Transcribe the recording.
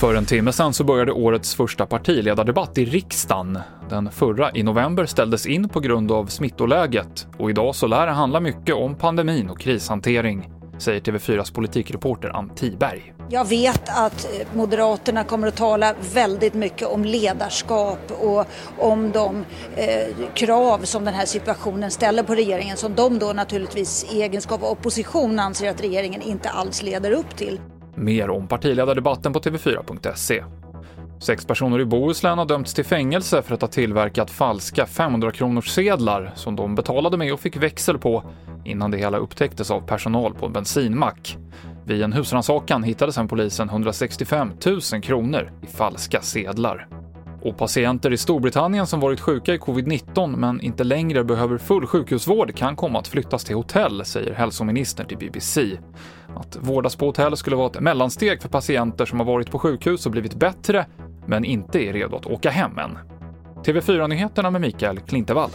För en timme sedan så började årets första partiledardebatt i riksdagen. Den förra i november ställdes in på grund av smittoläget och idag så lär det handla mycket om pandemin och krishantering, säger TV4s politikreporter Ann Tiberg. Jag vet att eh, Moderaterna kommer att tala väldigt mycket om ledarskap och om de eh, krav som den här situationen ställer på regeringen som de då naturligtvis i egenskap av opposition anser att regeringen inte alls leder upp till. Mer om partiledardebatten på TV4.se. Sex personer i Bohuslän har dömts till fängelse för att ha tillverkat falska 500 sedlar som de betalade med och fick växel på innan det hela upptäcktes av personal på en bensinmack. Vid en husrannsakan hittade sedan polisen 165 000 kronor i falska sedlar. Och patienter i Storbritannien som varit sjuka i covid-19 men inte längre behöver full sjukhusvård kan komma att flyttas till hotell, säger hälsoministern till BBC. Att vårdas på hotell skulle vara ett mellansteg för patienter som har varit på sjukhus och blivit bättre, men inte är redo att åka hem än. TV4-nyheterna med Mikael Klintevall.